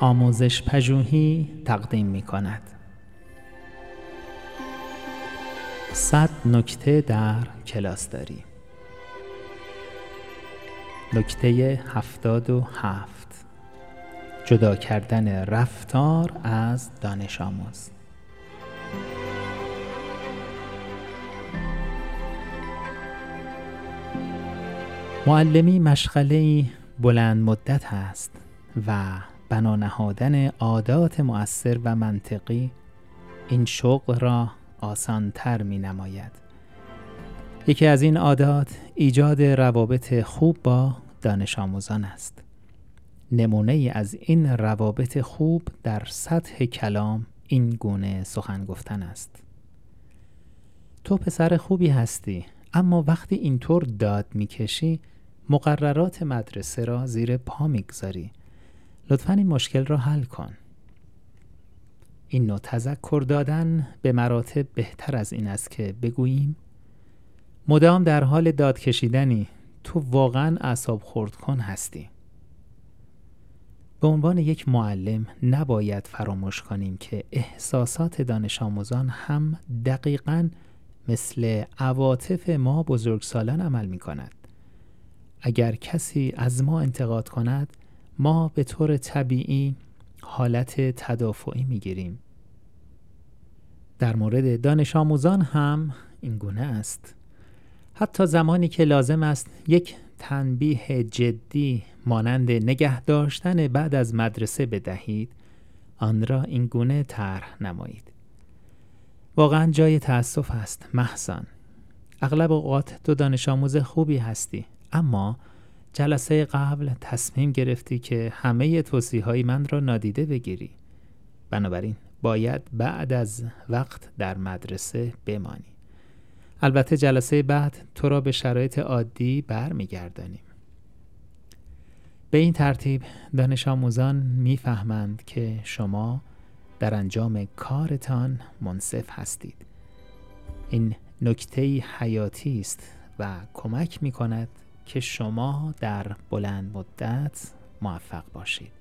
آموزش پژوهی تقدیم می کند. صد نکته در کلاس داری نکته هفتاد و هفت. جدا کردن رفتار از دانش آموز. معلمی مشغله بلند مدت است و بنا نهادن عادات مؤثر و منطقی این شغل را آسانتر می نماید. یکی از این عادات ایجاد روابط خوب با دانش آموزان است. نمونه از این روابط خوب در سطح کلام این گونه سخن گفتن است. تو پسر خوبی هستی اما وقتی اینطور داد می‌کشی مقررات مدرسه را زیر پا می‌گذاری لطفا این مشکل را حل کن این نوع تذکر دادن به مراتب بهتر از این است که بگوییم مدام در حال داد کشیدنی تو واقعا اعصاب خورد کن هستی به عنوان یک معلم نباید فراموش کنیم که احساسات دانش آموزان هم دقیقا مثل عواطف ما بزرگسالان عمل می کند. اگر کسی از ما انتقاد کند ما به طور طبیعی حالت تدافعی می گیریم. در مورد دانش آموزان هم این گونه است. حتی زمانی که لازم است یک تنبیه جدی مانند نگه داشتن بعد از مدرسه بدهید آن را این گونه طرح نمایید واقعا جای تأسف است محسن اغلب اوقات تو دانش آموز خوبی هستی اما جلسه قبل تصمیم گرفتی که همه توصیه های من را نادیده بگیری. بنابراین باید بعد از وقت در مدرسه بمانی. البته جلسه بعد تو را به شرایط عادی برمیگردانیم. به این ترتیب دانش آموزان می‌فهمند که شما در انجام کارتان منصف هستید. این نکته حیاتی است و کمک می کند که شما در بلند مدت موفق باشید.